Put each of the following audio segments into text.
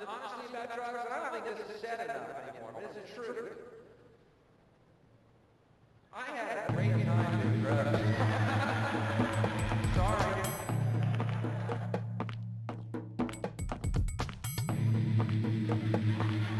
and honesty about drugs, but I don't think this is said enough anymore. But it's the truth. I had a great time drugs. Sorry. Thank.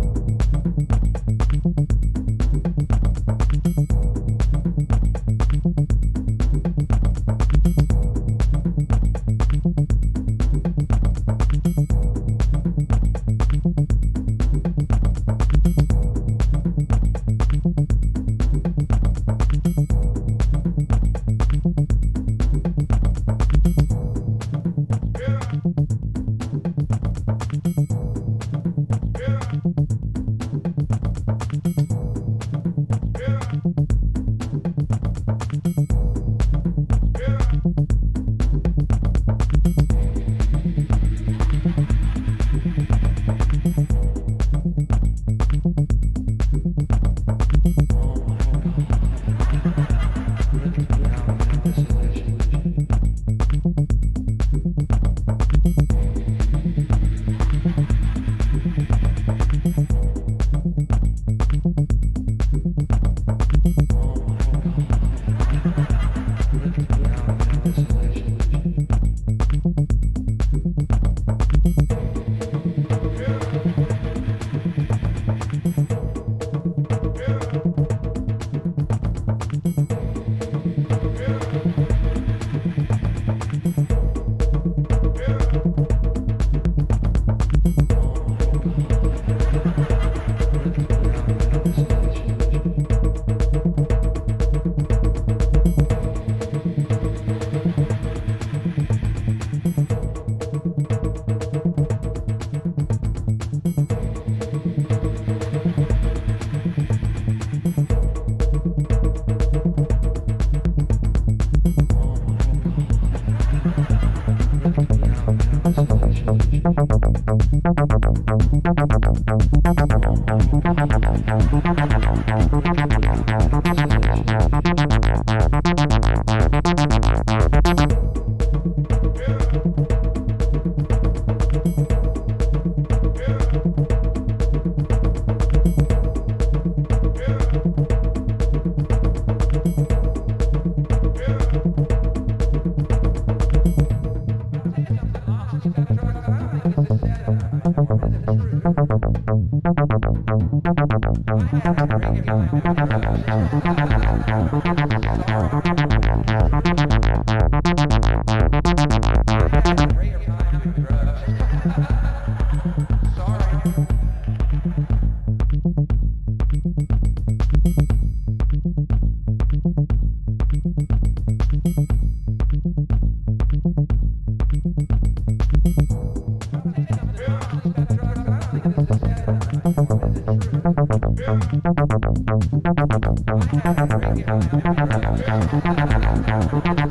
Yeah. Thank you.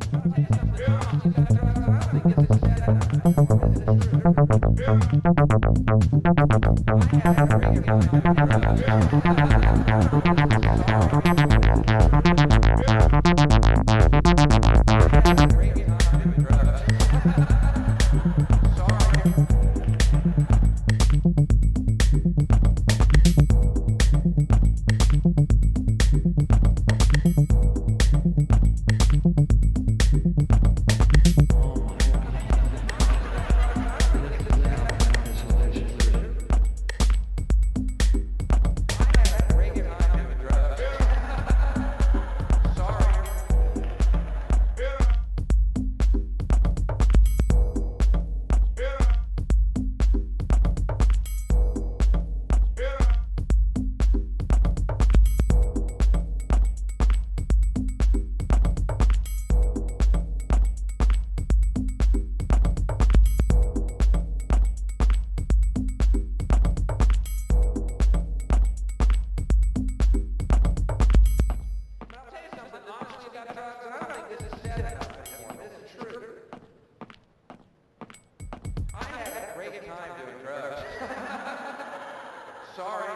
Thank you. sorry.